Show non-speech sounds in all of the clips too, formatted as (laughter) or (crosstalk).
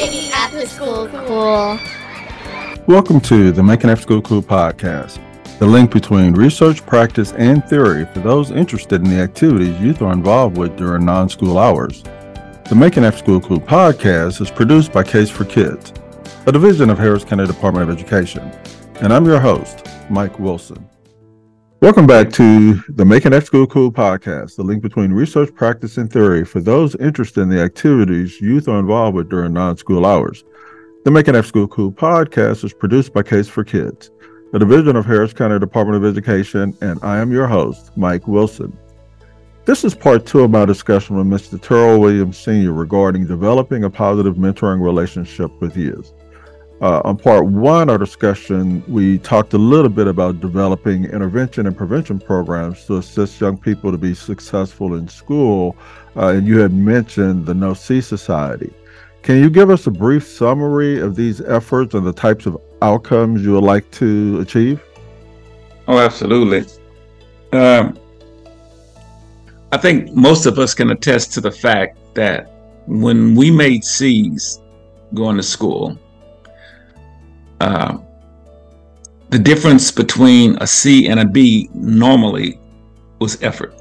Making After School Cool. Welcome to the Making After School Cool podcast, the link between research, practice, and theory for those interested in the activities youth are involved with during non school hours. The Making After School Cool podcast is produced by Case for Kids, a division of Harris County Department of Education, and I'm your host, Mike Wilson. Welcome back to the Making After School Cool podcast, the link between research, practice, and theory for those interested in the activities youth are involved with during non school hours. The Making After School Cool podcast is produced by Case for Kids, a division of Harris County Department of Education, and I am your host, Mike Wilson. This is part two of my discussion with Mr. Terrell Williams Sr. regarding developing a positive mentoring relationship with youth. Uh, on part one, our discussion, we talked a little bit about developing intervention and prevention programs to assist young people to be successful in school. Uh, and you had mentioned the No C Society. Can you give us a brief summary of these efforts and the types of outcomes you would like to achieve? Oh, absolutely. Um, I think most of us can attest to the fact that when we made C's going to school, uh, the difference between a C and a B normally was effort,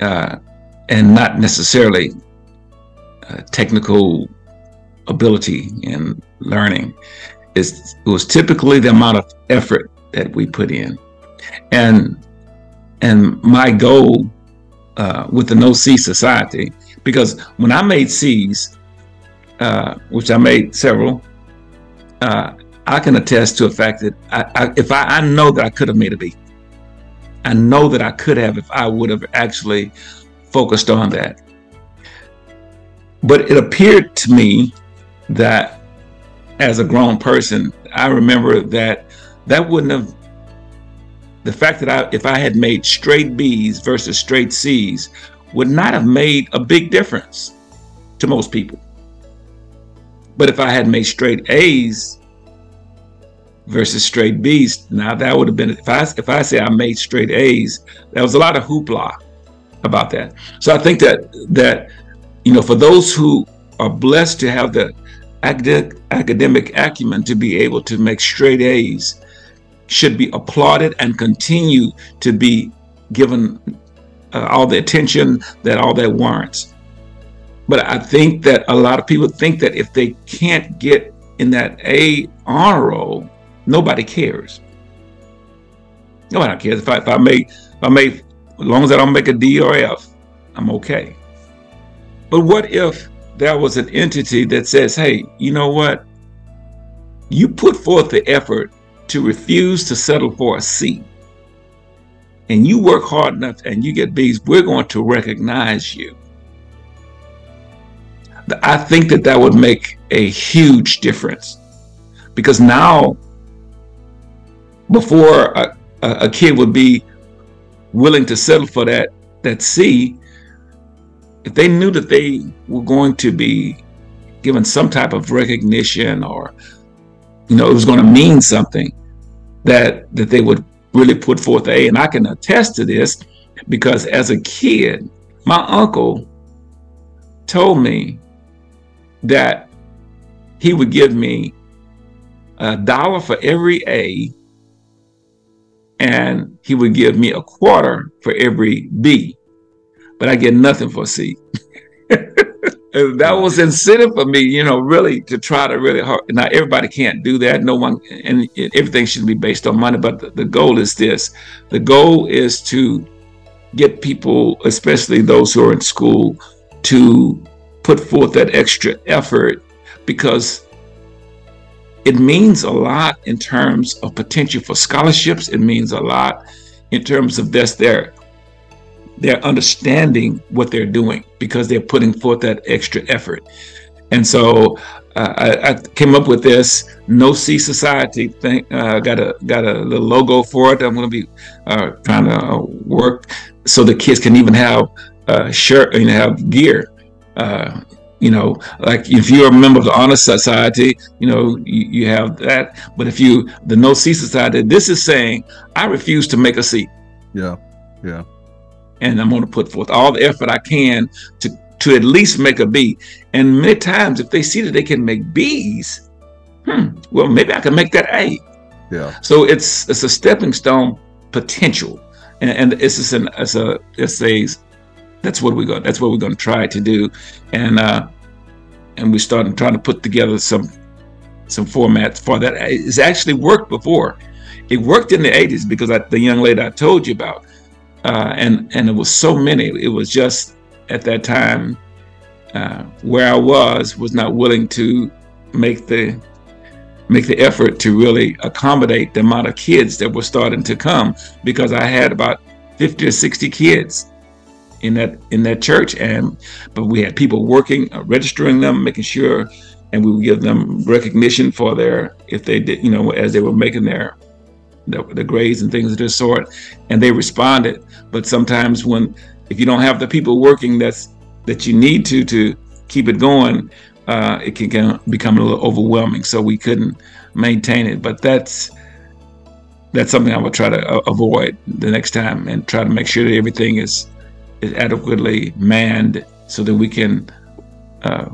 uh, and not necessarily uh, technical ability and learning. It's, it was typically the amount of effort that we put in, and and my goal uh, with the No C Society, because when I made C's, uh, which I made several, uh, I can attest to the fact that I, I, if I, I know that I could have made a B. I know that I could have if I would have actually focused on that. But it appeared to me that as a grown person, I remember that that wouldn't have the fact that I if I had made straight B's versus straight C's would not have made a big difference to most people. But if I had made straight A's versus straight B's, now that would have been if I if I say I made straight A's, there was a lot of hoopla about that. So I think that that you know for those who are blessed to have the academic, academic acumen to be able to make straight A's should be applauded and continue to be given uh, all the attention that all that warrants. But I think that a lot of people think that if they can't get in that A honor roll, nobody cares. Nobody cares. If I, if I make, if I make, as long as I don't make a D or F, I'm okay. But what if there was an entity that says, hey, you know what? You put forth the effort to refuse to settle for a C, and you work hard enough and you get B's, we're going to recognize you. I think that that would make a huge difference. Because now, before a, a, kid would be willing to settle for that that C, if they knew that they were going to be given some type of recognition or you know it was going to mean something that that they would really put forth a. And I can attest to this because as a kid my uncle told me that he would give me a dollar for every A and he would give me a quarter for every B, but I get nothing for C. (laughs) that was incentive for me, you know, really to try to really hard. Now everybody can't do that. No one, and everything should be based on money. But the, the goal is this: the goal is to get people, especially those who are in school, to put forth that extra effort because it means a lot in terms of potential for scholarships. It means a lot in terms of this their their understanding what they're doing because they're putting forth that extra effort. And so uh, I, I, came up with this No C Society thing. Uh, got a got a little logo for it. I'm going to be uh, trying to work so the kids can even have uh, shirt, and have gear uh, you know, like if you're a member of the honor society, you know, you, you have that. But if you the no C society, this is saying I refuse to make a seat. Yeah, yeah. And I'm going to put forth all the effort I can to to at least make a B. And many times, if they see that they can make B's, hmm, well, maybe I can make that A. Yeah. So it's it's a stepping stone potential, and, and it's just an it's a it's a that's what we got. That's what we're going to try to do, and uh, and we started trying to put together some some formats for that. It's actually worked before. It worked in the '80s because I, the young lady I told you about, uh, and and it was so many. It was just at that time uh, where I was was not willing to make the make the effort to really accommodate the amount of kids that were starting to come because I had about 50 or 60 kids in that in that church and but we had people working uh, registering them making sure and we would give them recognition for their if they did you know as they were making their the, the grades and things of this sort and they responded but sometimes when if you don't have the people working that's that you need to to keep it going uh, it can, can become a little overwhelming. So we couldn't maintain it. But that's that's something I would try to uh, avoid the next time and try to make sure that everything is is adequately manned so that we can uh,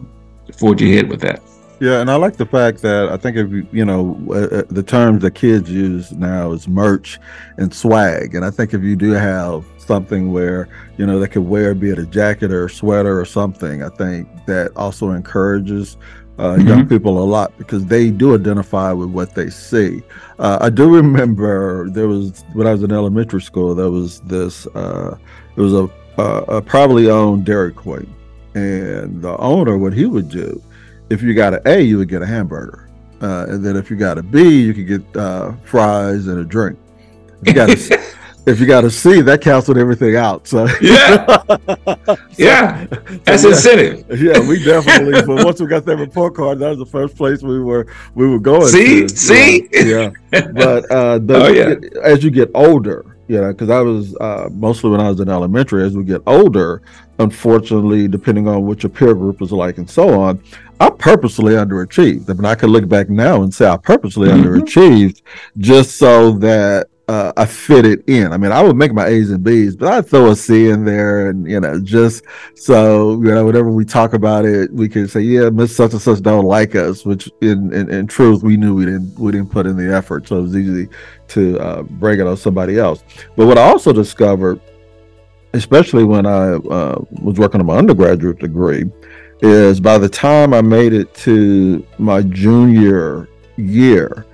forge ahead with that. Yeah, and I like the fact that I think if you, you know uh, uh the terms that kids use now is merch and swag, and I think if you do have something where you know they could wear, be it a jacket or a sweater or something. I think that also encourages uh, mm-hmm. young people a lot because they do identify with what they see. Uh, I do remember there was when I was in elementary school, there was this. Uh, it was a, a probably owned Dairy Queen, and the owner, what he would do, if you got an A, you would get a hamburger, uh, and then if you got a B, you could get uh, fries and a drink. If you got a, (laughs) if you got a C, that canceled everything out. So yeah, (laughs) so, yeah, that's yeah, incentive. Yeah, we (laughs) definitely. but once we got that report card, that was the first place we were we were going. See, to. see, yeah. yeah. But uh, the, oh, yeah. as you get older, you know, because I was uh, mostly when I was in elementary. As we get older, unfortunately, depending on what your peer group is like and so on, I purposely underachieved. I mean, I could look back now and say I purposely mm-hmm. underachieved just so that uh, I fit it in. I mean, I would make my A's and B's, but I'd throw a C in there, and you know, just so you know, whenever we talk about it, we can say, "Yeah, Miss Such and Such don't like us," which in, in, in truth, we knew we didn't we didn't put in the effort, so it was easy to uh, bring it on somebody else. But what I also discovered, especially when I uh, was working on my undergraduate degree, is by the time I made it to my junior year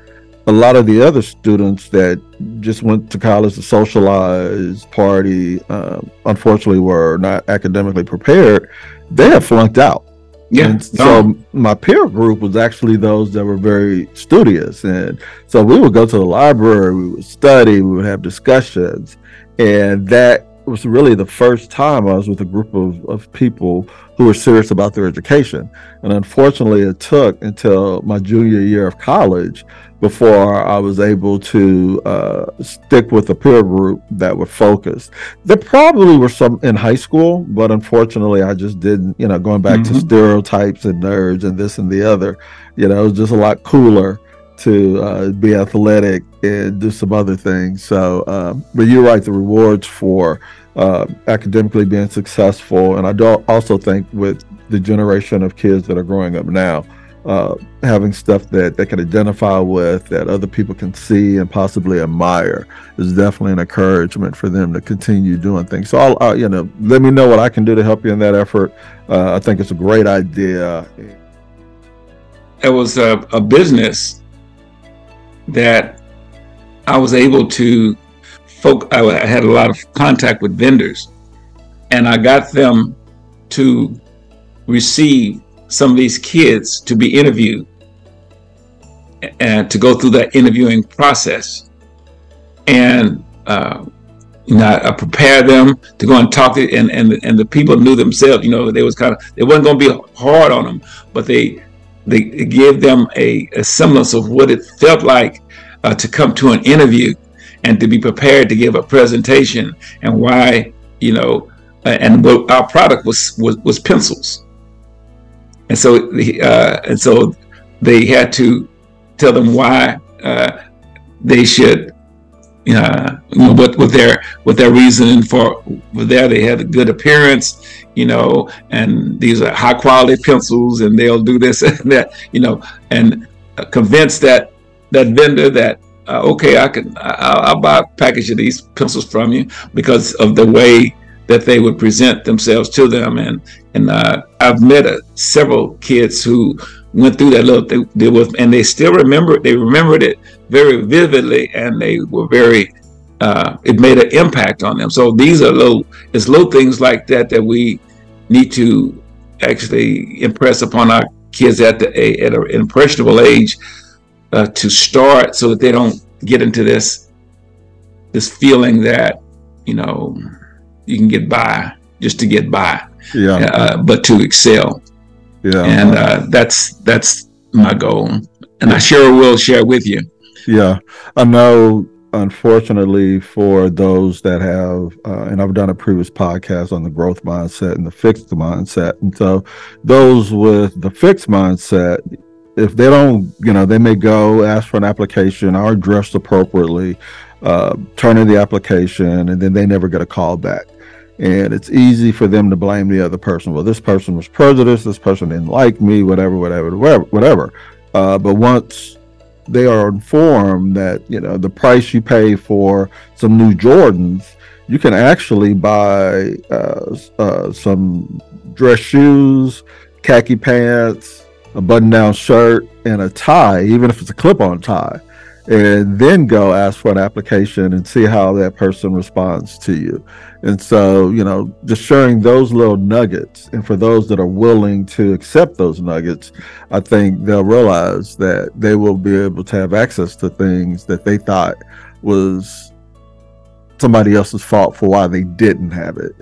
a lot of the other students that just went to college to socialize, party, uh, unfortunately were not academically prepared. They had flunked out. Yeah. And so my peer group was actually those that were very studious. And so we would go to the library, we would study, we would have discussions. And that was really the first time I was with a group of, of people who were serious about their education. And unfortunately, it took until my junior year of college before I was able to uh, stick with a peer group that were focused. There probably were some in high school, but unfortunately, I just didn't. You know, going back mm-hmm. to stereotypes and nerds and this and the other, you know, it was just a lot cooler to uh, be athletic and do some other things. So, um, but you're right, the rewards for uh, academically being successful, and I do also think with the generation of kids that are growing up now uh, having stuff that they can identify with, that other people can see and possibly admire, is definitely an encouragement for them to continue doing things. So, I'll, uh, you know, let me know what I can do to help you in that effort. Uh, I think it's a great idea. It was a, a business that I was able to. Folk, I had a lot of contact with vendors, and I got them to receive some of these kids to be interviewed and to go through that interviewing process. And uh, you know, I prepared them to go and talk to, and and and the people knew themselves. You know, they was kind of they wasn't going to be hard on them, but they they gave them a, a semblance of what it felt like uh, to come to an interview and to be prepared to give a presentation and why you know and what our product was was, was pencils. And so uh, and so they had to tell them why uh, they should you know, what their what their reasoning for there. They had a good appearance, you know, and these are high quality pencils, and they'll do this (laughs) and that, you know, and convince that that vendor that uh, okay, I can I'll, I'll, buy a package of these pencils from you because of the way that they would present themselves to them, and and uh, I've met uh, several kids who went through that little thing, with, and they still remember it. they remembered it very vividly, and they were very. Uh, it made an impact on them. So these are little, it's little things like that that we need to actually impress upon our kids at the at an impressionable age uh, to start, so that they don't get into this this feeling that you know you can get by just to get by, yeah, uh, but to excel. Yeah, and uh, that's that's my goal, and I sure will share with you. Yeah, I know. Unfortunately, for those that have, uh, and I've done a previous podcast on the growth mindset and the fixed mindset, and so those with the fixed mindset, if they don't, you know, they may go ask for an application, are dressed appropriately, uh, turn in the application, and then they never get a call back and it's easy for them to blame the other person. Well, this person was prejudiced. This person didn't like me. Whatever, whatever, whatever, whatever. Uh, but once they are informed that you know the price you pay for some new Jordans, you can actually buy uh, uh, some dress shoes, khaki pants, a button-down shirt, and a tie, even if it's a clip-on tie and then go ask for an application and see how that person responds to you. And so, you know, just sharing those little nuggets, and for those that are willing to accept those nuggets, I think they'll realize that they will be able to have access to things that they thought was somebody else's fault for why they didn't have it.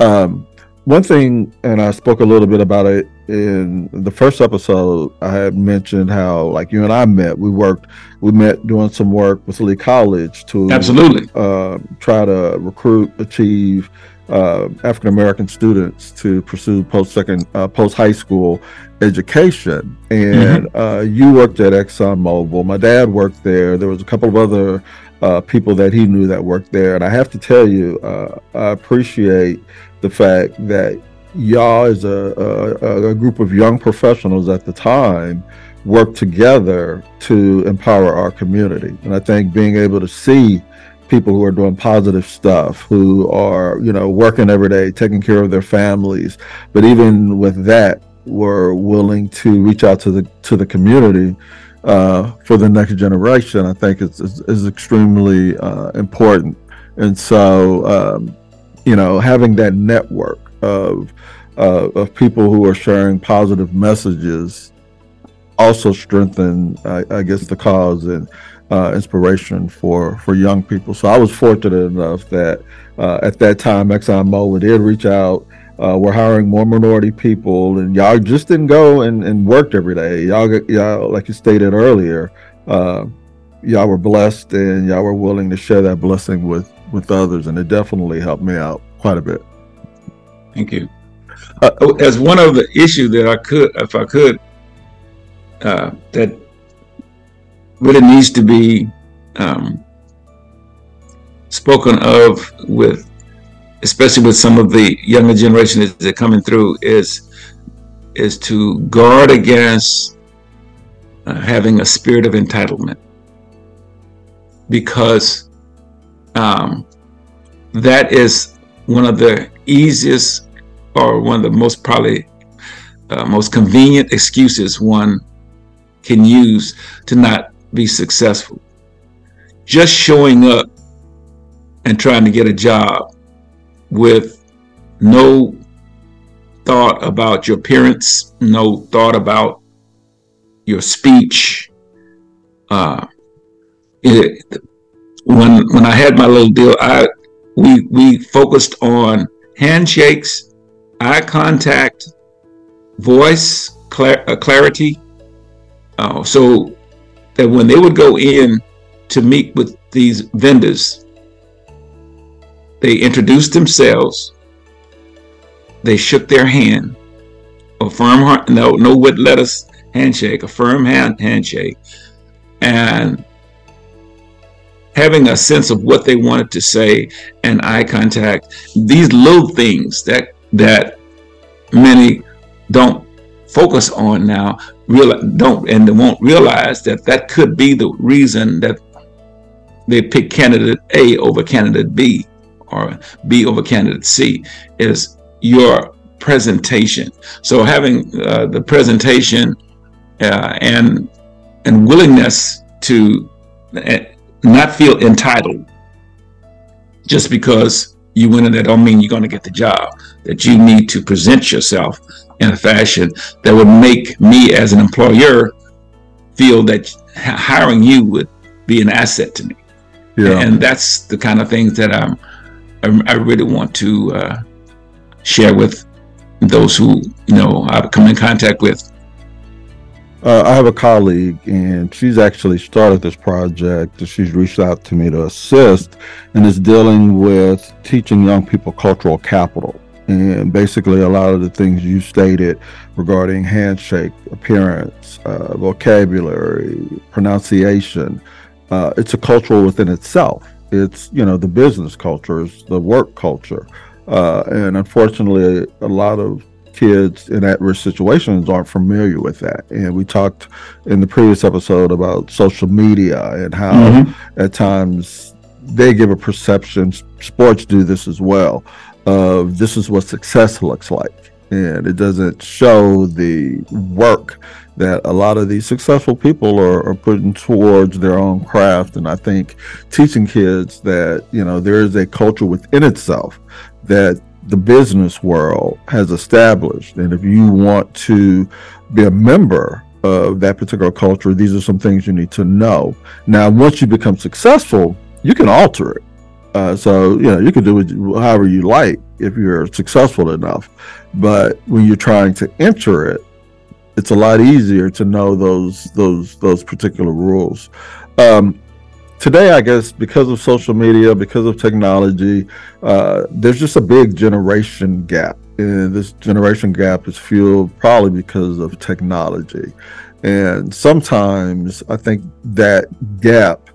Um, one thing, and I spoke a little bit about it in the first episode. I had mentioned how, like you and I met, we worked, we met doing some work with Lee College to absolutely uh, try to recruit, achieve uh, African American students to pursue post second, uh, post high school education. And mm-hmm. Uh, you worked at ExxonMobil. My dad worked there. There was a couple of other uh, people that he knew that worked there, and I have to tell you, uh, I appreciate the fact that y'all as a, a, a, group of young professionals at the time worked together to empower our community. And i think being able to see people who are doing positive stuff who are you know working every day taking care of their families but even with that were willing to reach out to the to the community uh, for the next generation i think is, is, is extremely uh, important. And so um, you know, having that network of uh, of people who are sharing positive messages also strengthen, I, I guess, the cause and uh, inspiration for for young people. So I was fortunate enough that uh, at that time ExxonMobil did reach out. Uh, we're hiring more minority people, and y'all just didn't go and, and worked every day. Y'all, y'all, like you stated earlier, uh, y'all were blessed, and y'all were willing to share that blessing with with others, and it definitely helped me out quite a bit. Thank you. Uh, oh, as one of the issues that I could, if I could, uh, that really needs to be um, spoken of with, especially with some of the younger generation that are coming through, is is to guard against uh, having a spirit of entitlement because um, that is one of the easiest or one of the most probably uh, most convenient excuses one can use to not be successful. Just showing up and trying to get a job with no thought about your appearance, no thought about your speech. Uh, it, when when I had my little deal, I we we focused on handshakes, eye contact, voice clar- uh, clarity, uh, so that when they would go in to meet with these vendors, they introduced themselves, they shook their hand, a firm heart, no no with lettuce handshake, a firm hand handshake, and having a sense of what they wanted to say and eye contact. These little things that that many don't focus on now real don't and they won't realize that that could be the reason that they pick candidate A over candidate B or B over candidate C is your presentation. So having uh, the presentation uh, and and willingness to uh, not feel entitled just because you win in that don't mean you're going to get the job. That you need to present yourself in a fashion that would make me as an employer feel that hiring you would be an asset to me. Yeah. And that's the kind of things that I'm, I, really want to uh, share with those who, you know, I've come in contact with. Uh, I have a colleague, and she's actually started this project. She's reached out to me to assist, and is dealing with teaching young people cultural capital. And basically, a lot of the things you stated regarding handshake, appearance, uh, vocabulary, pronunciation, uh, it's a culture within itself. It's, you know, the business culture, it's the work culture. Uh, and unfortunately, a lot of kids in at-risk situations aren't familiar with that. And we talked in the previous episode about social media and how mm-hmm. at times they give a perception. Sports do this as well. Of this is what success looks like, and it doesn't show the work that a lot of these successful people are, are putting towards their own craft. And I think teaching kids that you know there is a culture within itself that the business world has established. And if you want to be a member of that particular culture, these are some things you need to know. Now, once you become successful, you can alter it. Uh, so, you know, you can do it however you like if you're successful enough. But when you're trying to enter it, it's a lot easier to know those those those particular rules. Um, today, I guess, because of social media, because of technology, uh, there's just a big generation gap. And this generation gap is fueled probably because of technology. And sometimes I think that gap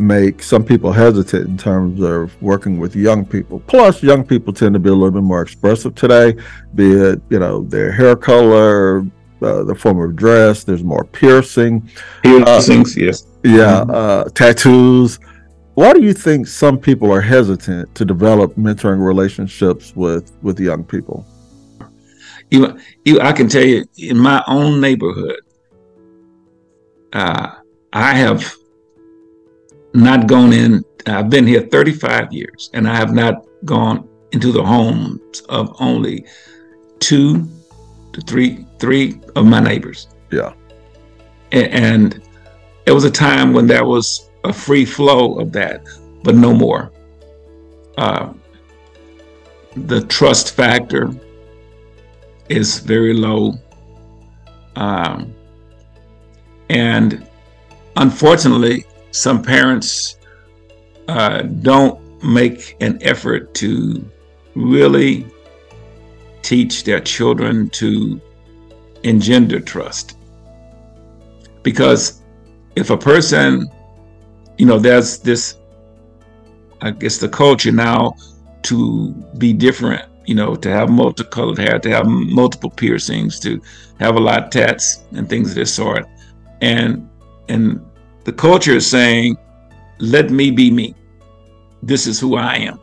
makes some people hesitant in terms of working with young people. Plus, young people tend to be a little bit more expressive today, be it, you know, their hair color, uh, the form of dress, there's more piercing. Piercings, uh, yes yeah, mm-hmm. uh, tattoos. Why do you think some people are hesitant to develop mentoring relationships with with young people? You, you, I can tell you, in my own neighborhood, uh, I have not gone in. I've been here 35 years, and I have not gone into the homes of only two to three, three of my neighbors. Yeah, and, and there was a time when there was a free flow of that, but no more. Uh, the trust factor is very low. Um, and unfortunately, some parents uh, don't make an effort to really teach their children to engender trust. Because if a person, you know, there's this, I guess, the culture now to be different, you know, to have multicolored hair, to have multiple piercings, to have a lot of tats and things of this sort. And and the culture is saying, let me be me. This is who I am.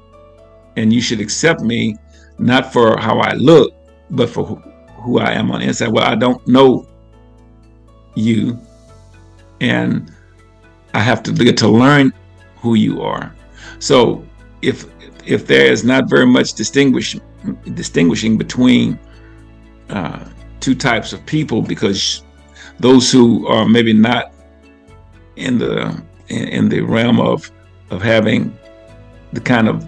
And you should accept me not for how I look, but for who, I am on the inside. Well, I don't know you and I have to get to learn who you are. So if if there is not very much distinguish distinguishing between uh, two types of people, because those who are maybe not in the in, the realm of of having the kind of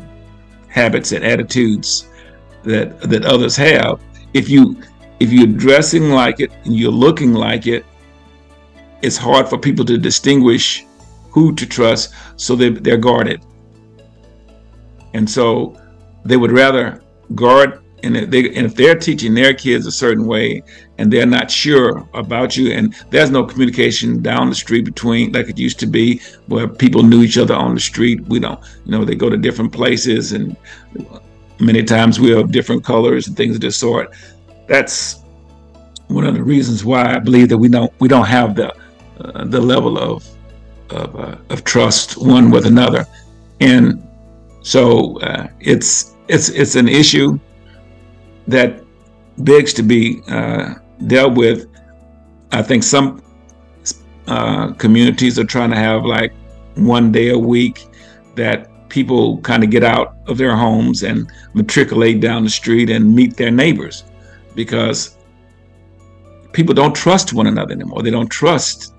habits and attitudes that that others have, if you if you're dressing like it and you're looking like it it's hard for people to distinguish who to trust, so they, they're guarded. And so they would rather guard and if, they, and if they're teaching their kids a certain way and they're not sure about you and there's no communication down the street between like it used to be where people knew each other on the street we don't you know they go to different places and many times we have different colors and things of this sort. That's one of the reasons why i believe that we don't we don't have the uh, the level of of, uh, of trust one with another. And so uh, it's it's it's an issue that begs to be uh, dealt with. I think some uh, communities are trying to have like one day a week that people kind of get out of their homes and matriculate down the street and meet their neighbors because people don't trust one another anymore. They don't trust.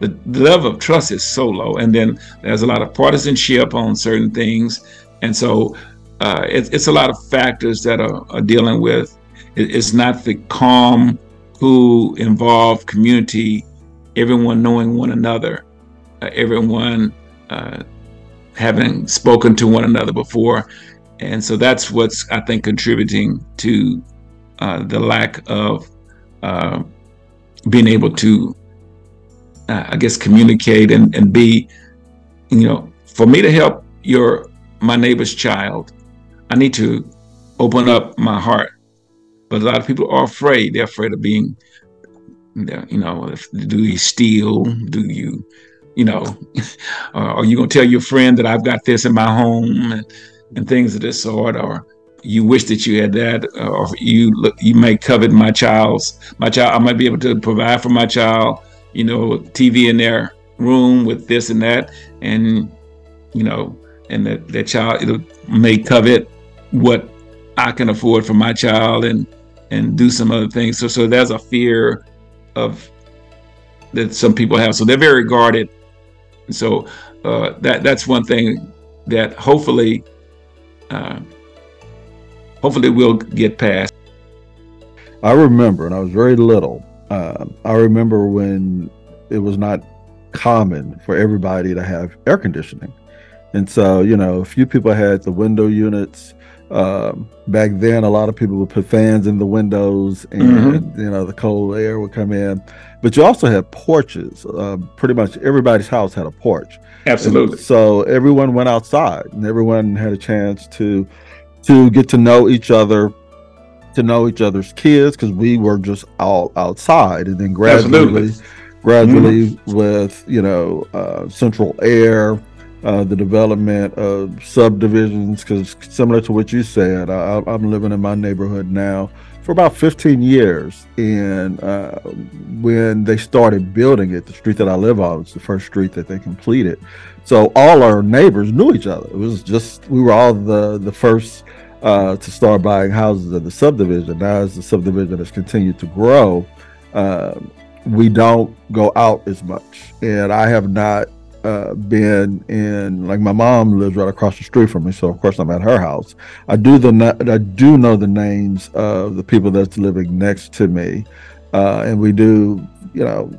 The, level of trust is so low. And then there's a lot of partisanship on certain things. And so uh, it, it's a lot of factors that are, are dealing with. It, it's not the calm, cool, involved community, everyone knowing one another, uh, everyone uh, having spoken to one another before. And so that's what's, I think, contributing to uh, the lack of being able to, uh, I guess, communicate and, and be, you know, for me to help your my neighbor's child I need to open up my heart. But a lot of people are afraid. They're afraid of being, you know, do you steal? Do you, you know, (laughs) uh, are you going to tell your friend that I've got this in my home and, and things of this sort? Or you wish that you had that, uh, or you you may covet my child's, my child, I might be able to provide for my child, you know, TV in their room with this and that. And, you know, and that, that child may covet what I can afford for my child and and do some other things. So so there's a fear of that some people have. So they're very guarded. So uh, that that's one thing that hopefully uh, hopefully we'll get past. I remember, and I was very little. Uh, I remember when it was not common for everybody to have air conditioning, and so you know, a few people had the window units um, back then, a lot of people would put fans in the windows, and mm-hmm. you know the cold air would come in. But you also had porches. Uh, pretty much everybody's house had a porch. Absolutely. And so everyone went outside, and everyone had a chance to to get to know each other, to know each other's kids, because we were just all outside, and then gradually, Absolutely. gradually mm-hmm. with you know uh, central air uh, the development of subdivisions because similar to what you said I, am living in my neighborhood now for about 15 years. And uh, when they started building it the street that i live on was the first street that they completed. So all our neighbors knew each other. It was just we were all the the first uh, to start buying houses in the subdivision. Now as the subdivision has continued to grow uh, we don't go out as much. And i have not uh, been in like my mom lives right across the street from me, so of course I'm at her house. I do the I do know the names of the people that's living next to me, uh, and we do you know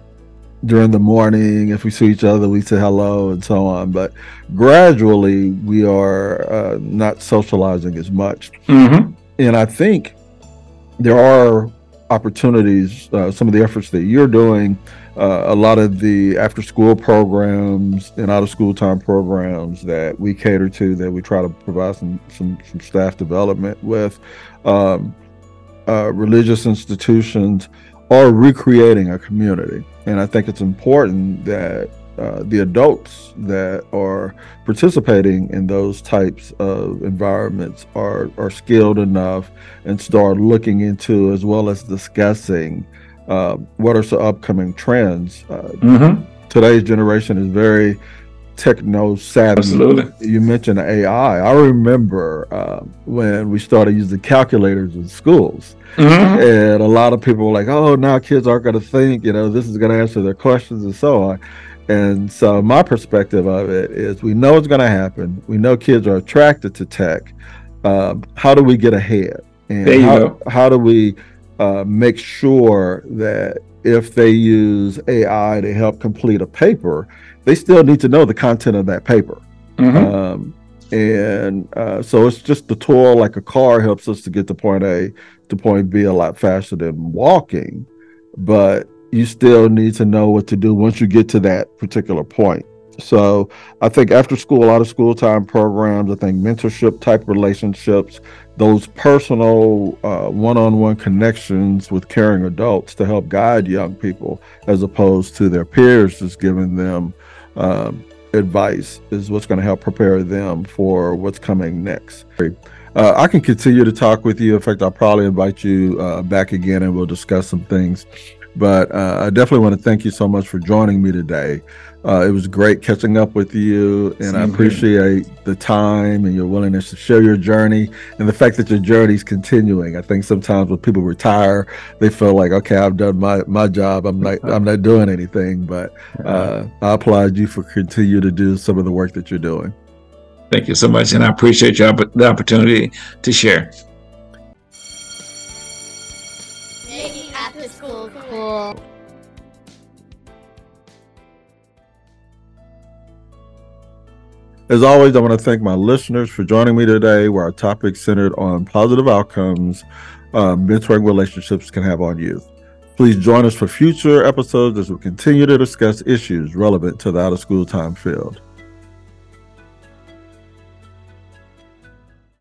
during the morning if we see each other we say hello and so on. But gradually we are uh, not socializing as much, mm-hmm. and I think there are opportunities. Uh, some of the efforts that you're doing uh, a lot of the after school programs and out of school time programs that we cater to that we try to provide some some, some staff development with um, uh, religious institutions are recreating a community. And i think it's important that uh, the adults that are participating in those types of environments are are skilled enough and start looking into as well as discussing uh, what are some upcoming trends. Uh, mm-hmm. Today's generation is very techno savvy. Absolutely. You mentioned AI. I remember uh, when we started using calculators in schools. Mm-hmm. And a lot of people were like, oh, now kids aren't going to think, you know, this is going to answer their questions and so on. And so, my perspective of it is we know it's going to happen. We know kids are attracted to tech. Um, how do we get ahead? And there you how, go. how do we uh, make sure that if they use AI to help complete a paper, they still need to know the content of that paper. Mm-hmm. Um, and uh, so it's just the tool like a car helps us to get to point A to point B a lot faster than walking, but you still need to know what to do once you get to that particular point. So I think after school, a lot of school time programs, I think mentorship type relationships, those personal uh, one-on-one connections with caring adults to help guide young people as opposed to their peers just giving them um, advice is what's going to help prepare them for what's coming next. Uh, I can continue to talk with you. In fact, I'll probably invite you uh, back again and we'll discuss some things. But uh, I definitely want to thank you so much for joining me today. Uh, it was great catching up with you, and Same I appreciate here. the time and your willingness to share your journey and the fact that your journey is continuing. I think sometimes when people retire, they feel like, okay, I've done my, my job. I'm not I'm not doing anything. But uh, I applaud you for continue to do some of the work that you're doing. Thank you so much, and I appreciate you the opportunity to share. As always, I want to thank my listeners for joining me today, where our topic centered on positive outcomes uh, mentoring relationships can have on youth. Please join us for future episodes as we continue to discuss issues relevant to the out of school time field.